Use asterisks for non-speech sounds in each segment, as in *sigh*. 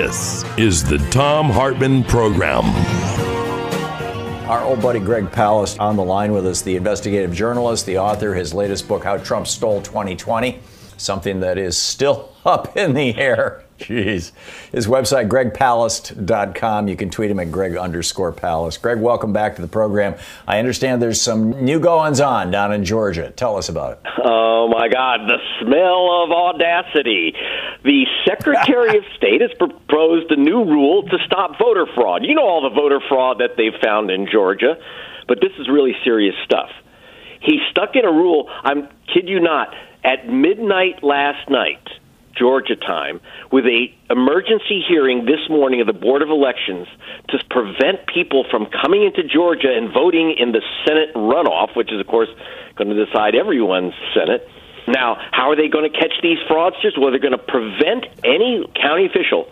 This is the Thom Hartmann Program. Our old buddy Greg Palast on the line with us, the investigative journalist, the author, his latest book, How Trump Stole 2020, something that is still *laughs* up in the air. Jeez. His website, gregpalast.com. You can tweet him at greg underscore palast. Greg, welcome back to the program. I understand there's some new goings on down in Georgia. Tell us about it. Oh, my God. The smell of audacity. The Secretary of *laughs* State has proposed a new rule to stop voter fraud. You know all the voter fraud that they've found in Georgia, but this is really serious stuff. He stuck in a rule, I'm kid you not, at midnight last night Georgia time, with a emergency hearing this morning of the Board of Elections to prevent people from coming into Georgia and voting in the Senate runoff, which is of course going to decide everyone's Senate. Now, how are they going to catch these fraudsters? Well, they're going to prevent any county official,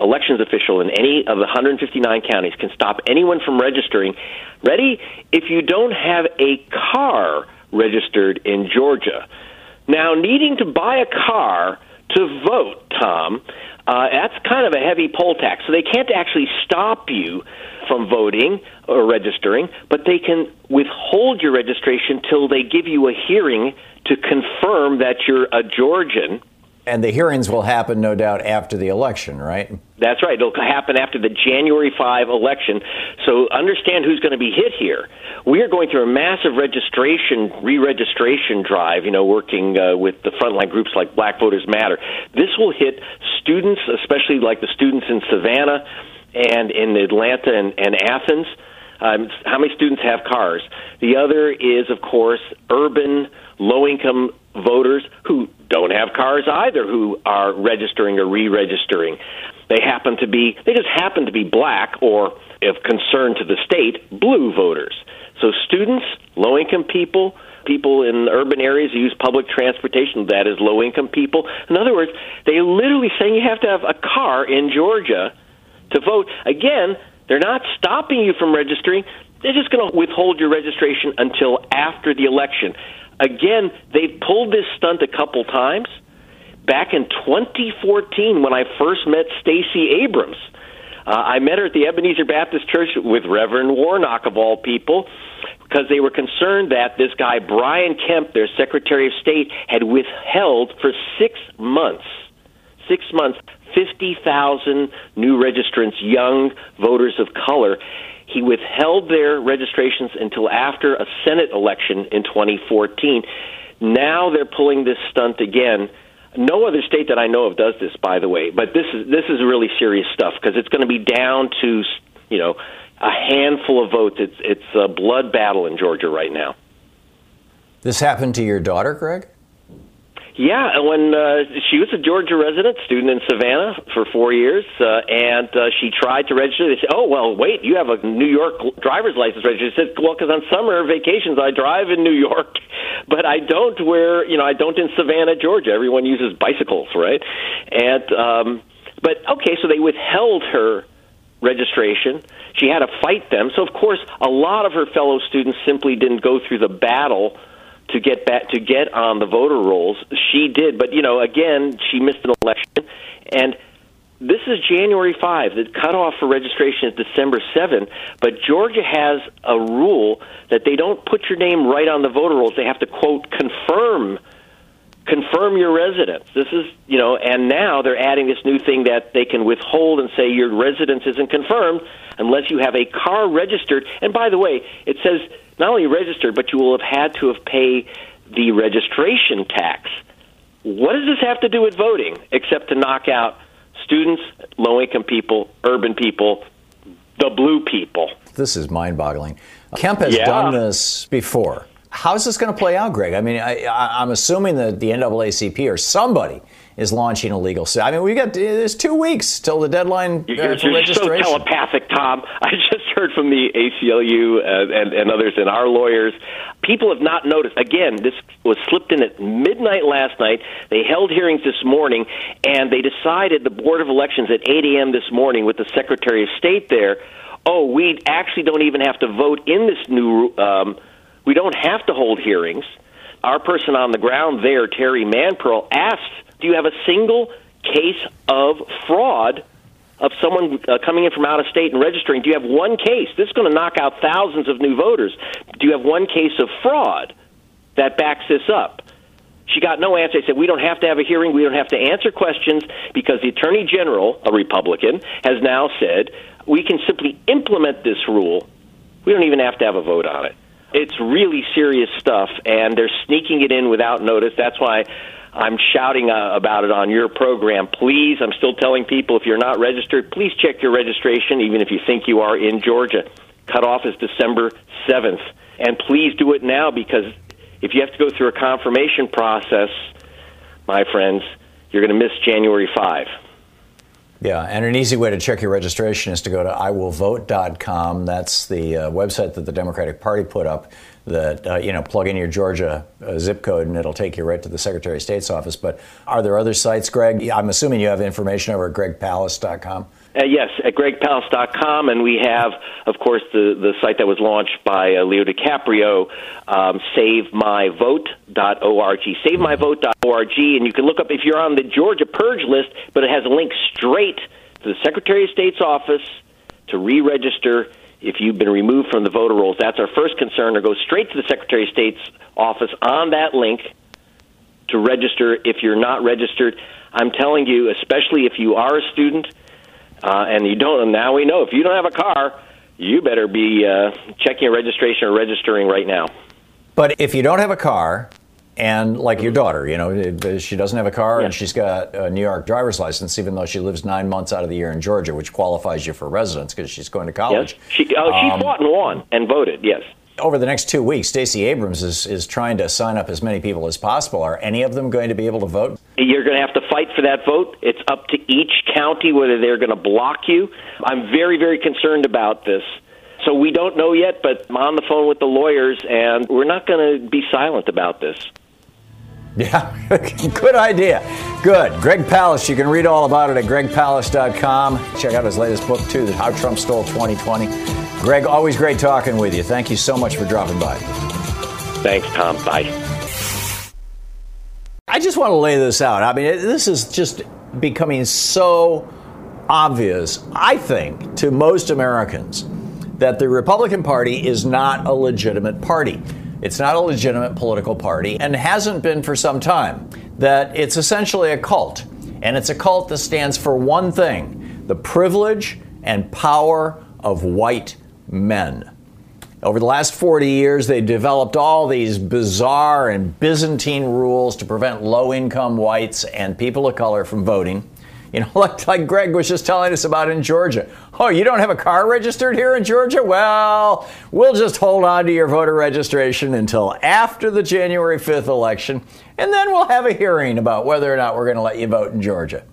elections official in any of the 159 counties can stop anyone from registering. Ready? If you don't have a car registered in Georgia. Now, needing to buy a car to vote, Tom, uh, that's kind of a heavy poll tax. So they can't actually stop you from voting or registering, but they can withhold your registration till they give you a hearing to confirm that you're a Georgian and the hearings will happen, no doubt, after the election, right? That's right. It'll happen after the January 5 election. So understand who's going to be hit here. We are going through a massive registration, re registration drive, you know, working uh, with the frontline groups like Black Voters Matter. This will hit students, especially like the students in Savannah and in Atlanta and, and Athens. Um, how many students have cars? The other is, of course, urban, low income voters who don't have cars either who are registering or re-registering. They happen to be they just happen to be black or of concern to the state, blue voters. So students, low income people, people in urban areas who use public transportation, that is low income people. In other words, they literally saying you have to have a car in Georgia to vote. Again, they're not stopping you from registering. They're just going to withhold your registration until after the election. Again, they've pulled this stunt a couple times. Back in 2014, when I first met Stacey Abrams, uh, I met her at the Ebenezer Baptist Church with Reverend Warnock, of all people, because they were concerned that this guy, Brian Kemp, their Secretary of State, had withheld for six months, six months, 50,000 new registrants, young voters of color. He withheld their registrations until after a Senate election in 2014. Now they're pulling this stunt again. No other state that I know of does this, by the way. But this is this is really serious stuff because it's going to be down to you know a handful of votes. It's it's a blood battle in Georgia right now. This happened to your daughter, Greg? Yeah, when uh, she was a Georgia resident, student in Savannah for four years, uh, and uh, she tried to register. They said, "Oh, well, wait, you have a New York driver's license registered." She said, "Well, because on summer vacations I drive in New York, *laughs* but I don't where you know I don't in Savannah, Georgia. Everyone uses bicycles, right?" And um, but okay, so they withheld her registration. She had to fight them. So of course, a lot of her fellow students simply didn't go through the battle to get back to get on the voter rolls. She did, but you know, again, she missed an election, and this is January 5. The cutoff for registration is December 7. But Georgia has a rule that they don't put your name right on the voter rolls. They have to, quote, confirm confirm your residence. This is, you know, and now they're adding this new thing that they can withhold and say your residence isn't confirmed unless you have a car registered. And by the way, it says not only registered, but you will have had to have paid the registration tax. What does this have to do with voting except to knock out students, low income people, urban people, the blue people? This is mind boggling. Kemp has Yeah. done this before. How's this going to play out, Greg? I mean, I, I, I'm assuming that the NAACP or somebody is launching a legal. I mean, we got there's two weeks till the deadline uh, You're, for you're so telepathic, Tom. *laughs* I just heard from the ACLU uh, and, and others and our lawyers. People have not noticed. Again, this was slipped in at midnight last night. They held hearings this morning, and they decided the Board of Elections at 8 a.m. this morning with the Secretary of State there. Oh, we actually don't even have to vote in this new. Um, we don't have to hold hearings. Our person on the ground there, Terry Manpearl, asked, "Do you have a single case of fraud of someone uh, coming in from out of state and registering? Do you have one case? This is going to knock out thousands of new voters. Do you have one case of fraud that backs this up?" She got no answer. I said, We don't have to have a hearing. We don't have to answer questions because the Attorney General, a Republican, has now said we can simply implement this rule. We don't even have to have a vote on it. It's really serious stuff, and they're sneaking it in without notice. That's why I'm shouting uh, about it on your program. Please, I'm still telling people if you're not registered, please check your registration, even if you think you are in Georgia. Cutoff is December 7th. And please do it now because if you have to go through a confirmation process, my friends, you're going to miss January 5. Yeah, and an easy way to check your registration is to go to iwillvote.com. That's the uh, website that the Democratic Party put up. That uh, you know, plug in your Georgia uh, zip code and it'll take you right to the Secretary of State's office. But are there other sites, Greg? I'm assuming you have information over at gregpalast.com. Uh, yes, at gregpalast.com, and we have, of course, the, the site that was launched by uh, Leo DiCaprio, um, SaveMyVote.org. SaveMyVote.org, and you can look up if you're on the Georgia Purge list, but it has a link straight to the Secretary of State's office to re-register if you've been removed from the voter rolls. That's our first concern, or go straight to the Secretary of State's office on that link to register if you're not registered. I'm telling you, especially if you are a student uh, and you don't, and now we know if you don't have a car, you better be uh, checking your registration or registering right now. But if you don't have a car, and like your daughter, you know, she doesn't have a car Yeah. and she's got a New York driver's license, even though she lives nine months out of the year in Georgia, which qualifies you for residence because she's going to Yes, college. she oh she Um, fought and won and voted. Yes. over the next two weeks, Stacey Abrams is, is trying to sign up as many people as possible. Are any of them going to be able to vote? You're going to have to fight for that vote. It's up to each county whether they're going to block you. I'm very, very concerned about this. So we don't know yet, but I'm on the phone with the lawyers, and we're not going to be silent about this. Yeah, *laughs* good idea. Good. Greg Palast, you can read all about it at gregpalast.com. Check out his latest book, too, How Trump Stole 2020. Greg, always great talking with you. Thank you so much for dropping by. Thanks, Tom. Bye. I just want to lay this out. I mean, this is just becoming so obvious, I think, to most Americans that the Republican Party is not a legitimate party. It's not a legitimate political party and hasn't been for some time. That it's essentially a cult. And it's a cult that stands for one thing the privilege and power of white men. Over the last 40 years, they developed all these bizarre and Byzantine rules to prevent low income whites and people of color from voting. You know, *laughs* like, like Greg was just telling us about in Georgia. Oh, you don't have a car registered here in Georgia? Well, we'll just hold on to your voter registration until after the January 5th election, and then we'll have a hearing about whether or not we're going to let you vote in Georgia.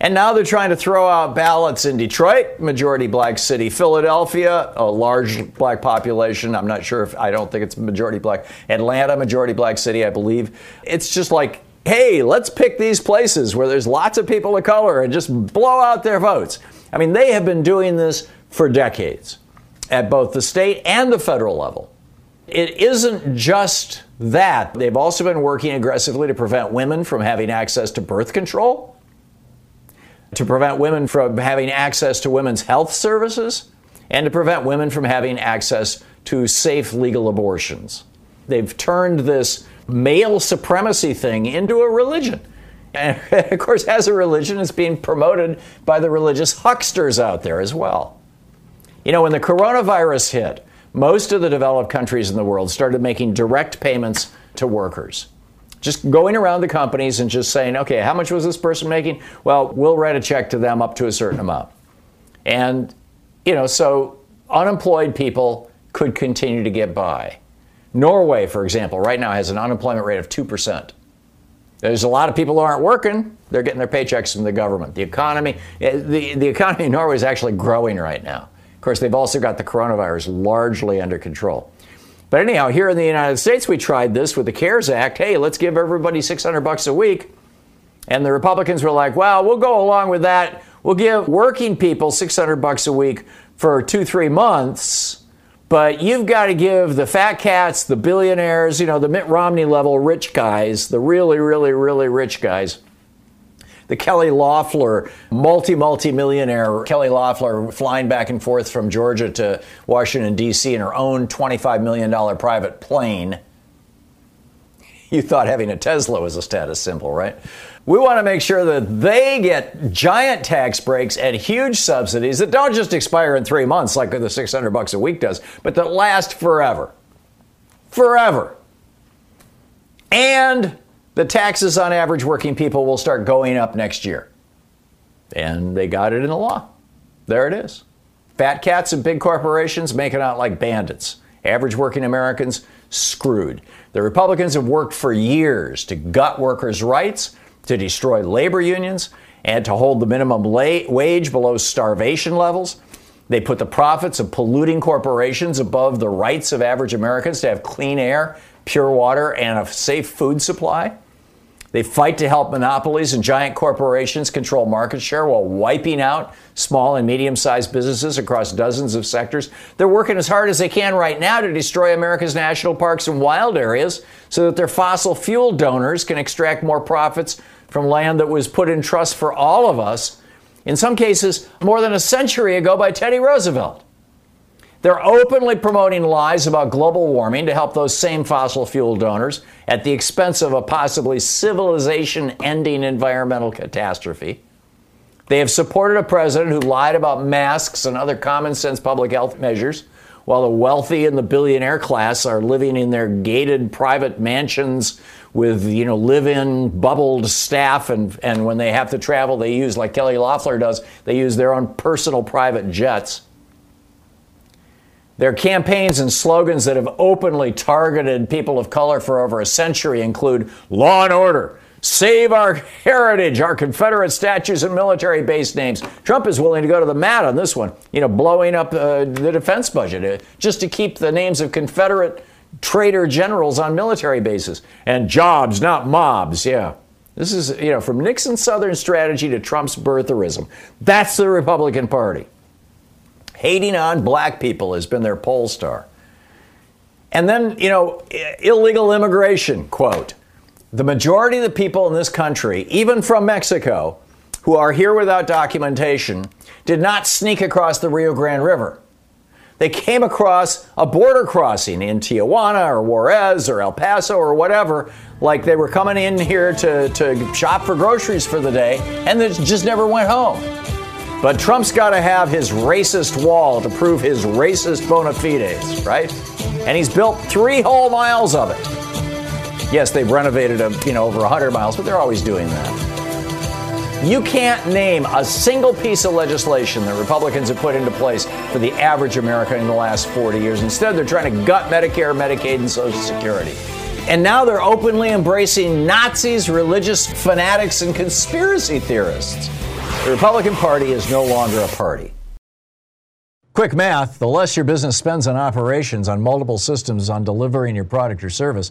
And now they're trying to throw out ballots in Detroit, majority black city, Philadelphia, a large black population. I'm not sure if I don't think it's majority black. Atlanta, majority black city, I believe. It's just like, hey, let's pick these places where there's lots of people of color and just blow out their votes. I mean, they have been doing this for decades at both the state and the federal level. It isn't just that. They've also been working aggressively to prevent women from having access to birth control. to prevent women from having access to women's health services and to prevent women from having access to safe legal abortions. They've turned this male supremacy thing into a religion. *laughs* And of course, as a religion, it's being promoted by the religious hucksters out there as well. You know, when the coronavirus hit, most of the developed countries in the world started making direct payments to workers. Just going around the companies and just saying, okay, how much was this person making? Well, we'll write a check to them up to a certain amount. And, you know, so unemployed people could continue to get by. Norway, for example, right now has an unemployment rate of 2%. There's a lot of people who aren't working. They're getting their paychecks from the government. The economy, eh, the, the economy in Norway is actually growing right now. Of course, they've also got the coronavirus largely under control. But anyhow, here in the United States, we tried this with the CARES Act. Hey, let's give everybody 600 bucks a week. And the Republicans were like, well, we'll go along with that. We'll give working people 600 bucks a week for two, three months but you've got to give the fat cats, the billionaires, you know, the Mitt Romney level rich guys, the really, really, really rich guys, the Kelly Loeffler, multi, multi millionaire Kelly Loeffler flying back and forth from Georgia to Washington, D.C. in her own $25 million private plane. You thought having a Tesla was a status symbol, right? We want to make sure that they get giant tax breaks and huge subsidies that don't just expire in three months like the 600 bucks a week does, but that last forever. Forever. And the taxes on average working people will start going up next year. And they got it in the law. There it is. Fat cats and big corporations making out like bandits. Average working Americans screwed. The Republicans have worked for years to gut workers' rights to destroy labor unions, and to hold the minimum la- wage below starvation levels. They put the profits of polluting corporations above the rights of average Americans to have clean air, pure water, and a safe food supply. They fight to help monopolies and giant corporations control market share while wiping out small and medium sized businesses across dozens of sectors. They're working as hard as they can right now to destroy America's national parks and wild areas so that their fossil fuel donors can extract more profits from land that was put in trust for all of us, in some cases more than a century ago by Teddy Roosevelt. They're openly promoting lies about global warming to help those same fossil fuel donors at the expense of a possibly civilization ending environmental catastrophe. They have supported a president who lied about masks and other common sense public health measures, while the wealthy and the billionaire class are living in their gated private mansions with you know live-in bubbled staff and and when they have to travel they use like Kelly Loeffler does they use their own personal private jets. Their campaigns and slogans that have openly targeted people of color for over a century include law and order save our heritage our confederate statues and military base names trump is willing to go to the mat on this one you know blowing up uh, the defense budget uh, just to keep the names of confederate traitor generals on military bases and jobs, not mobs. Yeah. This is, you know, from Nixon's Southern strategy to Trump's birtherism. That's the Republican Party. Hating on black people has been their pole star. And then, you know, illegal immigration, quote. The majority of the people in this country, even from Mexico, who are here without documentation, did not sneak across the Rio Grande River. They came across a border crossing in Tijuana or Juarez or El Paso or whatever, like they were coming in here to, to shop for groceries for the day, and they just never went home. But Trump's got to have his racist wall to prove his racist bona fides, right? And he's built three whole miles of it. Yes, they've renovated them, you know, over 100 miles, but they're always doing that. You can't name a single piece of legislation that Republicans have put into place for the average American in the last 40 years. Instead, they're trying to gut Medicare, Medicaid, and Social Security. And now they're openly embracing Nazis, religious fanatics, and conspiracy theorists. The Republican Party is no longer a party. Quick math the less your business spends on operations, on multiple systems, on delivering your product or service,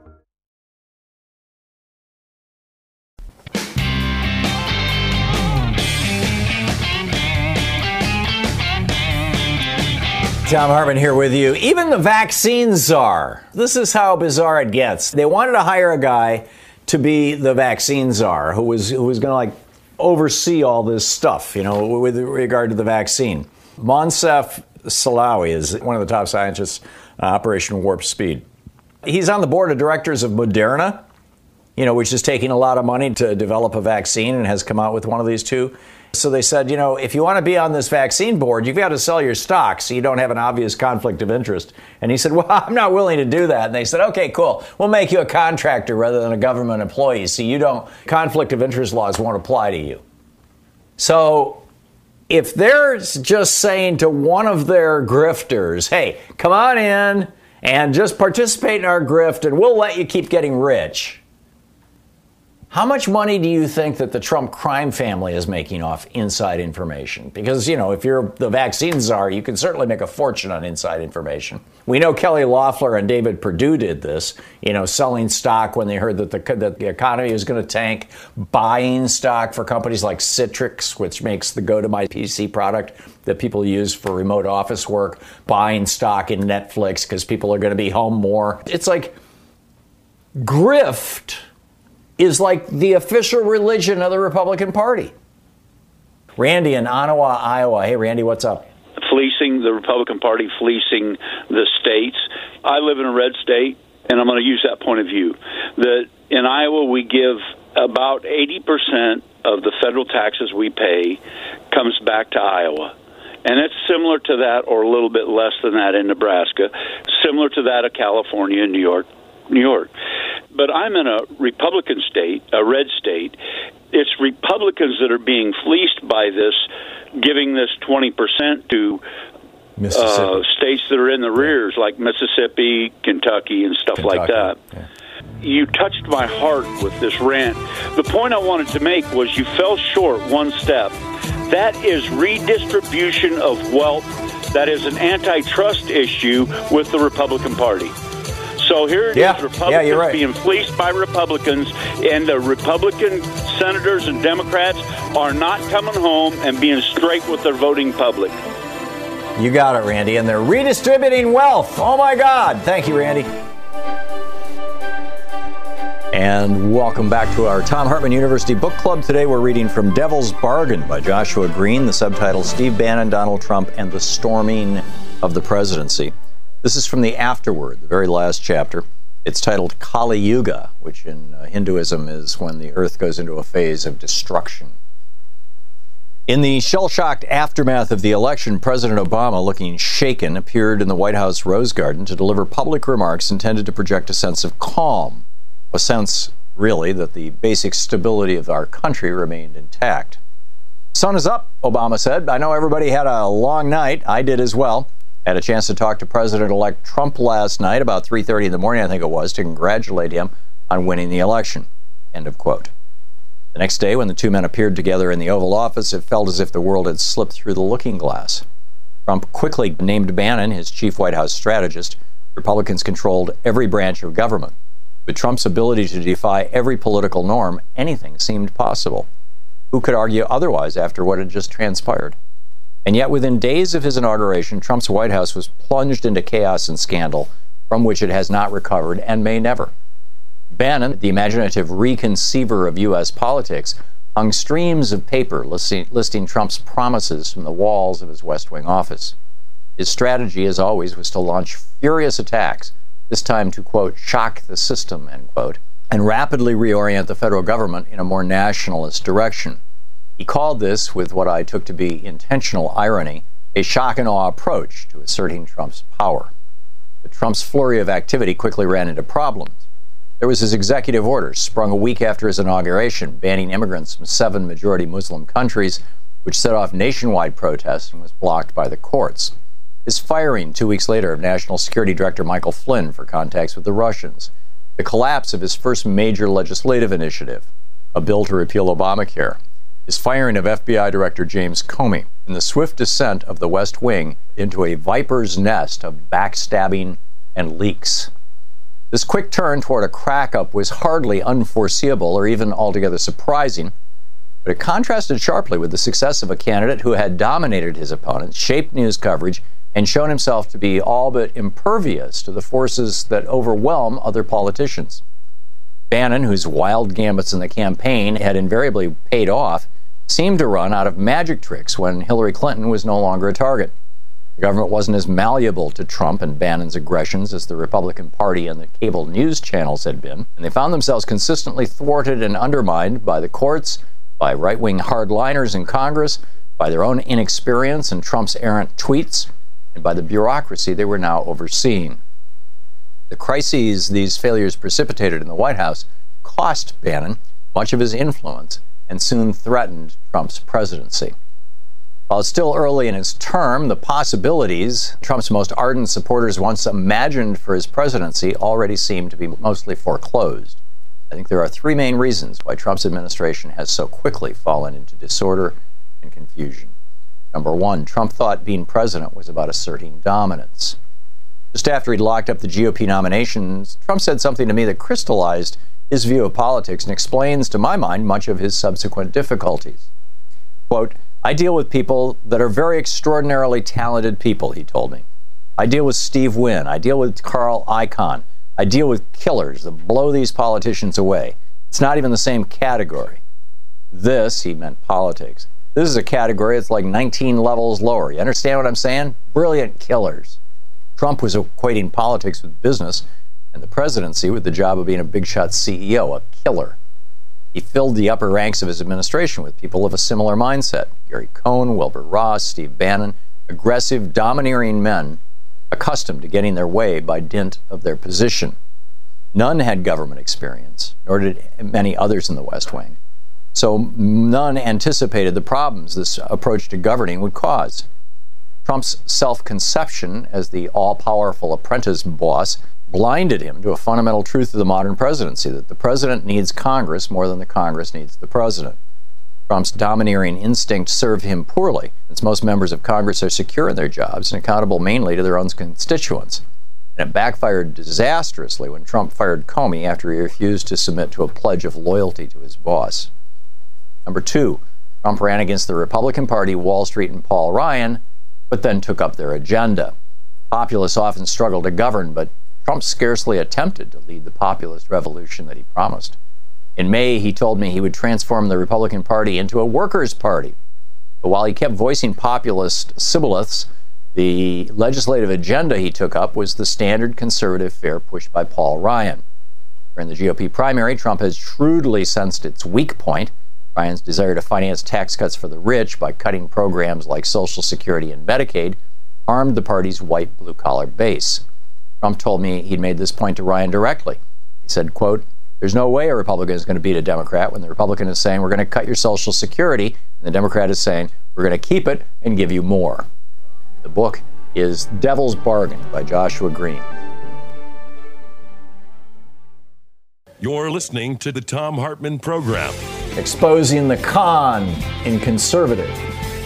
Thom Hartmann here with you. Even the vaccine czar. This is how bizarre it gets. They wanted to hire a guy to be the vaccine czar who was who was going to like oversee all this stuff, you know, with regard to the vaccine. Moncef Slaoui is one of the top scientists Operation Warp Speed. He's on the board of directors of Moderna, you know, which is taking a lot of money to develop a vaccine and has come out with one of these two. So they said, you know, if you want to be on this vaccine board, you've got to sell your stock so you don't have an obvious conflict of interest. And he said, *laughs* well, I'm not willing to do that. And they said, okay, cool. We'll make you a contractor rather than a government employee so you don't, conflict of interest laws won't apply to you. So if they're just saying to one of their grifters, hey, come on in and just participate in our grift and we'll let you keep getting rich how much money do you think that the Trump crime family is making off inside information? Because, you know, if you're the vaccine czar, you can certainly make a fortune on inside information. We know Kelly Loeffler and David Perdue did this, you know, selling stock when they heard that the, that the economy was going to tank, buying stock for companies like Citrix, which makes the GoToMyPC product that people use for remote office work, buying stock in Netflix because people are going to be home more. It's like grift is like the official religion of the Republican Party. Randy in Ottumwa, Iowa. Hey, Randy, what's up? Fleecing the Republican Party, fleecing the states. I live in a red state, and I'm going to use that point of view. That in Iowa, we give about 80% of the federal taxes we pay comes back to Iowa. And it's similar to that, or a little bit less than that in Nebraska, similar to that of California and New York, New York. But I'm in a Republican state, a red state. It's Republicans that are being fleeced by this, giving this 20% to uh, states that are in the rears, like Mississippi, Kentucky, and stuff Kentucky. like that. Yeah. You touched my heart with this rant. The point I wanted to make was you fell short one step. That is redistribution of wealth. That is an antitrust issue with the Republican Party. So here it yeah. is, Republicans yeah, right. being fleeced by Republicans, and the Republican senators and Democrats are not coming home and being straight with their voting public. You got it, Randy. And they're redistributing wealth. Oh my God. Thank you, Randy. And welcome back to our Thom Hartmann University Book Club. Today we're reading from Devil's Bargain by Joshua Green, the subtitle Steve Bannon, Donald Trump, and the Storming of the Presidency. This is from the afterword, the very last chapter. It's titled Kali Yuga, which in uh, Hinduism is when the earth goes into a phase of destruction. In the shell shocked aftermath of the election, President Obama, looking shaken, appeared in the White House Rose Garden to deliver public remarks intended to project a sense of calm, a sense, really, that the basic stability of our country remained intact. Sun is up, Obama said. I know everybody had a long night. I did as well. Had a chance to talk to President-elect Trump last night about 3:30 in the morning, I think it was, to congratulate him on winning the election. End of quote. The next day, when the two men appeared together in the Oval Office, it felt as if the world had slipped through the looking glass. Trump quickly named Bannon his chief White House strategist. Republicans controlled every branch of government. With Trump's ability to defy every political norm, anything seemed possible. Who could argue otherwise after what had just transpired? And yet, within days of his inauguration, Trump's White House was plunged into chaos and scandal from which it has not recovered and may never. Bannon, the imaginative reconceiver of U.S. politics, hung streams of paper listing, listing, Trump's promises from the walls of his West Wing office. His strategy, as always, was to launch furious attacks, this time to, quote, shock the system, end quote, and rapidly reorient the federal government in a more nationalist direction. He called this, with what I took to be intentional irony, a shock and awe approach to asserting Trump's power. But Trump's flurry of activity quickly ran into problems. There was his executive order, sprung a week after his inauguration, banning immigrants from seven majority Muslim countries, which set off nationwide protests and was blocked by the courts. His firing two weeks later of National Security Director Michael Flynn for contacts with the Russians. The collapse of his first major legislative initiative, a bill to repeal Obamacare his firing of FBI Director James Comey, and the swift descent of the West Wing into a viper's nest of backstabbing and leaks. This quick turn toward a crack up was hardly unforeseeable or even altogether surprising, but it contrasted sharply with the success of a candidate who had dominated his opponents, shaped news coverage, and shown himself to be all but impervious to the forces that overwhelm other politicians. Bannon, whose wild gambits in the campaign had invariably paid off, seemed to run out of magic tricks when Hillary Clinton was no longer a target. The government wasn't as malleable to Trump and Bannon's aggressions as the Republican Party and the cable news channels had been, and they found themselves consistently thwarted and undermined by the courts, by right wing hardliners in Congress, by their own inexperience and Trump's errant tweets, and by the bureaucracy they were now overseeing. The crises these failures precipitated in the White House cost Bannon much of his influence and soon threatened Trump's presidency. While it's still early in his term, the possibilities Trump's most ardent supporters once imagined for his presidency already seem to be mostly foreclosed. I think there are three main reasons why Trump's administration has so quickly fallen into disorder and confusion. Number one, Trump thought being president was about asserting dominance. Just after he'd locked up the GOP nominations, Trump said something to me that crystallized his view of politics and explains, to my mind, much of his subsequent difficulties. Quote, I deal with people that are very extraordinarily talented people, he told me. I deal with Steve Wynn. I deal with Carl Icahn. I deal with killers that blow these politicians away. It's not even the same category. This, he meant politics. This is a category that's like 19 levels lower. You understand what I'm saying? Brilliant killers. Trump was equating politics with business and the presidency with the job of being a big shot CEO, a killer. He filled the upper ranks of his administration with people of a similar mindset Gary Cohn, Wilbur Ross, Steve Bannon, aggressive, domineering men accustomed to getting their way by dint of their position. None had government experience, nor did many others in the West Wing. So none anticipated the problems this approach to governing would cause. Trump's self conception as the all powerful apprentice boss blinded him to a fundamental truth of the modern presidency that the president needs Congress more than the Congress needs the president. Trump's domineering instinct served him poorly, since most members of Congress are secure in their jobs and accountable mainly to their own constituents. And it backfired disastrously when Trump fired Comey after he refused to submit to a pledge of loyalty to his boss. Number two, Trump ran against the Republican Party, Wall Street, and Paul Ryan but then took up their agenda. Populists often struggle to govern, but Trump scarcely attempted to lead the populist revolution that he promised. In May, he told me he would transform the Republican Party into a workers' party. But while he kept voicing populist shibboleths, the legislative agenda he took up was the standard conservative fare pushed by Paul Ryan. During the GOP primary, Trump has shrewdly sensed its weak point Ryan's desire to finance tax cuts for the rich by cutting programs like Social Security and Medicaid harmed the party's white blue collar base. Trump told me he'd made this point to Ryan directly. He said, quote, there's no way a Republican is going to beat a Democrat when the Republican is saying we're going to cut your Social Security, and the Democrat is saying we're going to keep it and give you more. The book is Devil's Bargain by Joshua Green. You're listening to the Thom Hartmann Program. Exposing the con in conservative.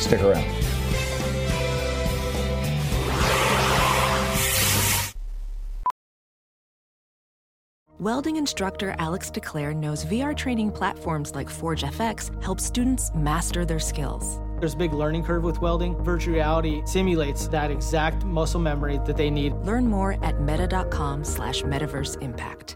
Stick around. Welding instructor Alex DeClaire knows VR training platforms like Forge FX help students master their skills. There's a big learning curve with welding. Virtual reality simulates that exact muscle memory that they need. Learn more at meta.com slash metaverse impact.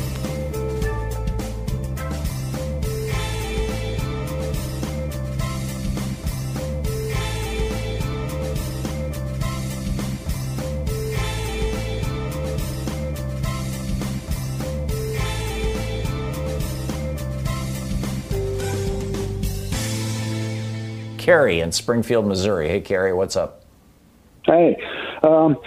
Kerry in Springfield, Missouri. Hey, Kerry, what's up? Hey. Um,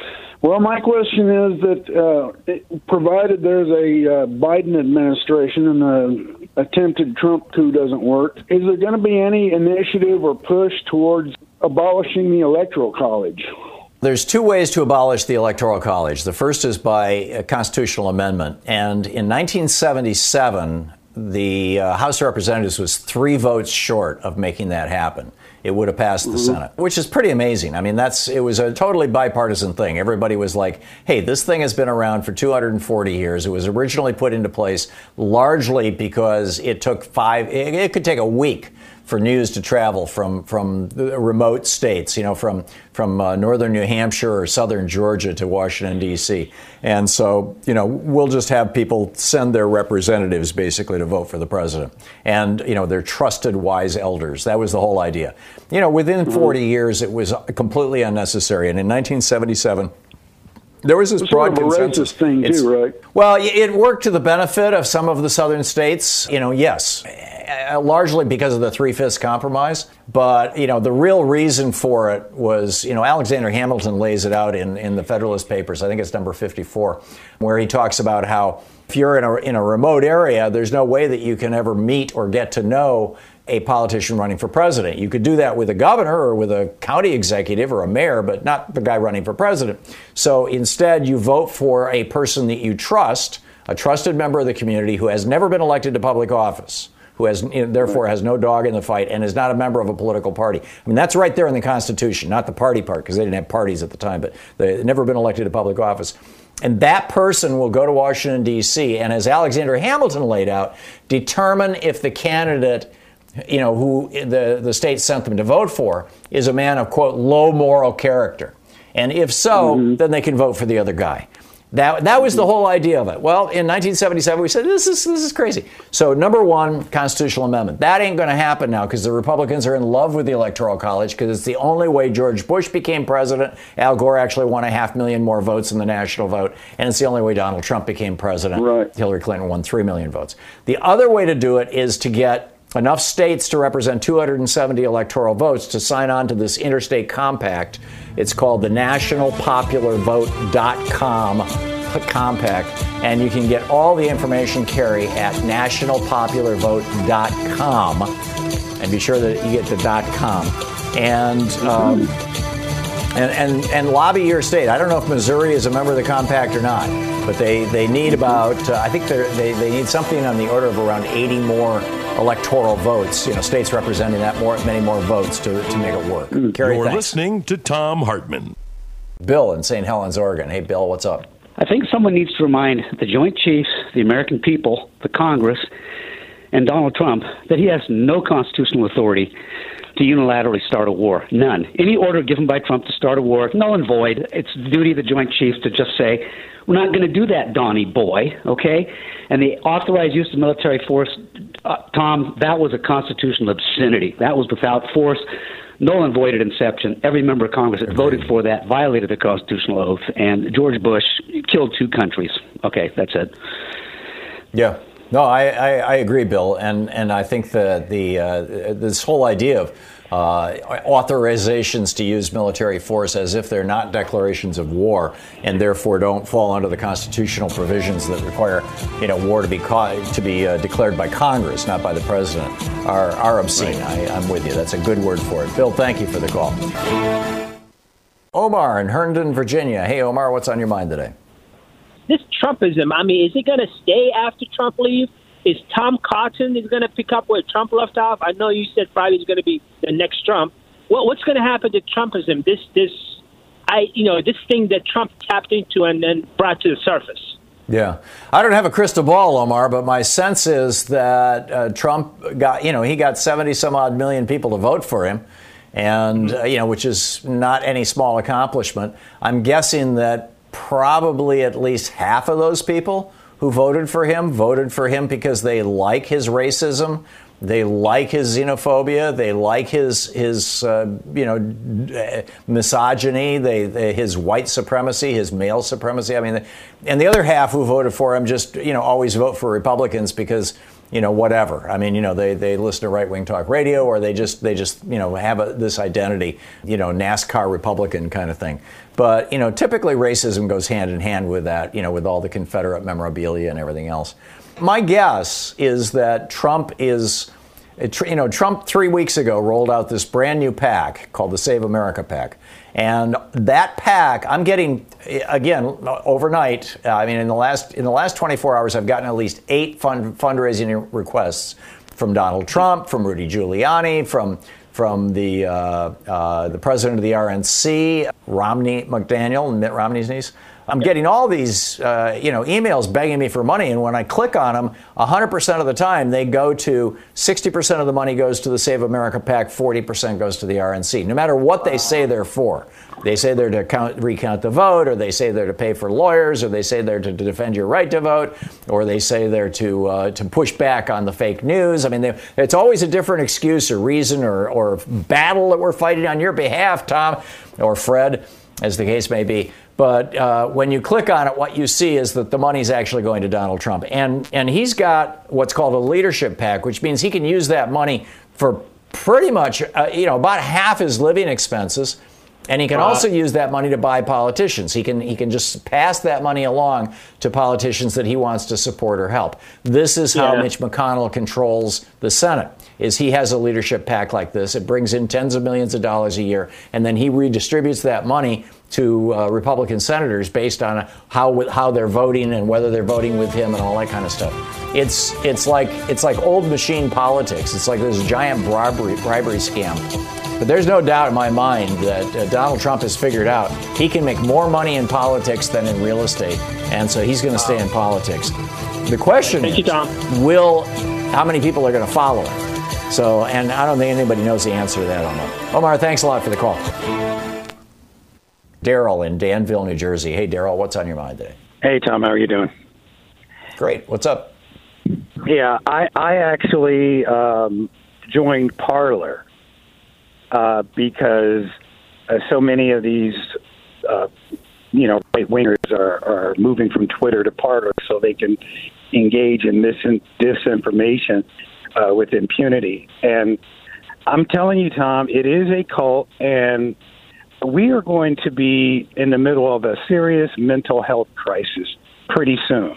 well, my question is that uh, provided there's a uh, Biden administration and the attempted Trump coup doesn't work, is there going to be any initiative or push towards abolishing the Electoral College? There's two ways to abolish the Electoral College. The first is by a constitutional amendment. And in 1977, the uh, House of Representatives was three votes short of making that happen it would have passed the mm-hmm. Senate, which is pretty amazing. I mean, that's it was a totally bipartisan thing. Everybody was like, "Hey, this thing has been around for 240 years. It was originally put into place largely because it took five. It, it could take a week for news to travel from from remote states, you know, from from uh, northern New Hampshire or southern Georgia to Washington D.C. And so, you know, we'll just have people send their representatives basically to vote for the president, and you know, they're trusted, wise elders. That was the whole idea. You know, within mm-hmm. 40 years, it was completely unnecessary, and in 1977 there was this it's broad sort of consensus. thing too, right? Well, it worked to the benefit of some of the southern states. You know, yes, uh, largely because of the three fifths compromise. But you know, the real reason for it was, you know, Alexander Hamilton lays it out in in the Federalist Papers. I think it's number fifty four, where he talks about how if you're in a in a remote area, there's no way that you can ever meet or get to know a politician running for president. You could do that with a governor or with a county executive or a mayor, but not the guy running for president. So instead, you vote for a person that you trust, a trusted member of the community who has never been elected to public office who has you know, therefore has no dog in the fight and is not a member of a political party. I mean, that's right there in the Constitution, not the party part, because they didn't have parties at the time, but they've never been elected to public office. And that person will go to Washington, D.C., and as Alexander Hamilton laid out, determine if the candidate you know, who the, the state sent them to vote for is a man of, quote, low moral character. And if so, mm-hmm. then they can vote for the other guy. That, that was the whole idea of it. Well, in 1977, we said, this is, this is crazy. So, number one, constitutional amendment. That ain't going to happen now because the Republicans are in love with the Electoral College because it's the only way George Bush became president. Al Gore actually won a half million more votes in the national vote. And it's the only way Donald Trump became president. Right. Hillary Clinton won 3 million votes. The other way to do it is to get enough states to represent 270 electoral votes to sign on to this interstate compact. It's called the nationalpopularvote.com compact, and you can get all the information, Kerry, at nationalpopularvote.com. And be sure that you get the dot .com. And, um, and, and, and lobby your state. I don't know if Missouri is a member of the compact or not, but they, they need about, uh, I think they, they need something on the order of around 80 more electoral votes, you know, states representing that more, many more votes to, to make it work. Mm. Kerry, You're thanks. listening to Thom Hartmann. Bill in St. Helens, Oregon. Hey, Bill, what's up? I think someone needs to remind the Joint Chiefs, the American people, the Congress, and Donald Trump that he has no constitutional authority to unilaterally start a war. None. Any order given by Trump to start a war, null and void. It's the duty of the Joint Chiefs to just say, we're not going to do that, Donnie boy, okay? And the authorized use of military force, uh, Tom, that was a constitutional obscenity. That was without force null and void at inception. Every member of Congress that voted for that violated the constitutional oath, and George Bush killed two countries. Okay, that's it. Yeah. No, I, I, I agree, Bill, and and I think that the uh, this whole idea of uh, authorizations to use military force as if they're not declarations of war and therefore don't fall under the constitutional provisions that require you know war to be to be uh, declared by Congress, not by the president, are, are obscene. Right. I, I'm with you. That's a good word for it. Bill, thank you for the call. Omar in Herndon, Virginia. Hey, Omar, what's on your mind today? This Trumpism, I mean, is it going to stay after Trump leaves? is Tom Cotton is going to pick up where Trump left off? I know you said Friday's going to be the next Trump. What, what's going to happen to Trumpism? This this I you know this thing that Trump tapped into and then brought to the surface. Yeah. I don't have a crystal ball, Omar, but my sense is that uh, Trump got, you know, he got 70 some odd million people to vote for him, and, uh, you know, which is not any small accomplishment. I'm guessing that probably at least half of those people who voted for him voted for him because they like his racism they like his xenophobia. They like his his uh, you know misogyny. They, they, his white supremacy, his male supremacy. I mean, and the other half who voted for him just you know always vote for Republicans because you know whatever. I mean, you know they, they listen to right wing talk radio or they just they just you know have a, this identity, you know NASCAR Republican kind of thing. But you know typically racism goes hand in hand with that. You know with all the Confederate memorabilia and everything else. My guess is that Trump is, you know, Trump three weeks ago rolled out this brand new pack called the Save America PAC. And that pack, I'm getting again overnight. I mean, in the last in the last 24 hours, I've gotten at least eight fund, fundraising requests from Donald Trump, from Rudy Giuliani, from from the uh, uh, the president of the RNC, Romney McDaniel, Mitt Romney's niece. I'm getting all these, uh, you know, emails begging me for money, and when I click on them, 100% of the time they go to 60% of the money goes to the Save America PAC, 40% goes to the RNC. No matter what they say they're for, they say they're to count, recount the vote, or they say they're to pay for lawyers, or they say they're to, to defend your right to vote, or they say they're to uh, to push back on the fake news. I mean, they, it's always a different excuse or reason or, or battle that we're fighting on your behalf, Thom or Fred, as the case may be. But uh, when you click on it, what you see is that the money's actually going to Donald Trump. And, and he's got what's called a leadership PAC, which means he can use that money for pretty much, uh, you know, about half his living expenses. And he can uh, also use that money to buy politicians. He can he can just pass that money along to politicians that he wants to support or help. This is how yeah. Mitch McConnell controls the Senate. Is he has a leadership PAC like this. It brings in tens of millions of dollars a year, and then he redistributes that money to uh, Republican senators based on how how they're voting and whether they're voting with him and all that kind of stuff. It's it's like it's like old machine politics. It's like this giant bribery bribery scam. But there's no doubt in my mind that uh, Donald Trump has figured out he can make more money in politics than in real estate, and so he's going to stay in politics. The question Thank is, you, will how many people are going to follow it? So, and I don't think anybody knows the answer to that, Omar. Omar, thanks a lot for the call. Daryl in Denville, New Jersey. Hey, Daryl, what's on your mind today? Hey, Thom, how are you doing? Great. What's up? Yeah, I, I actually um, joined Parler uh, because uh, so many of these, uh, you know, right wingers are, are moving from Twitter to Parler so they can engage in this disinformation uh, with impunity. And I'm telling you, Thom, it is a cult, and we are going to be in the middle of a serious mental health crisis pretty soon.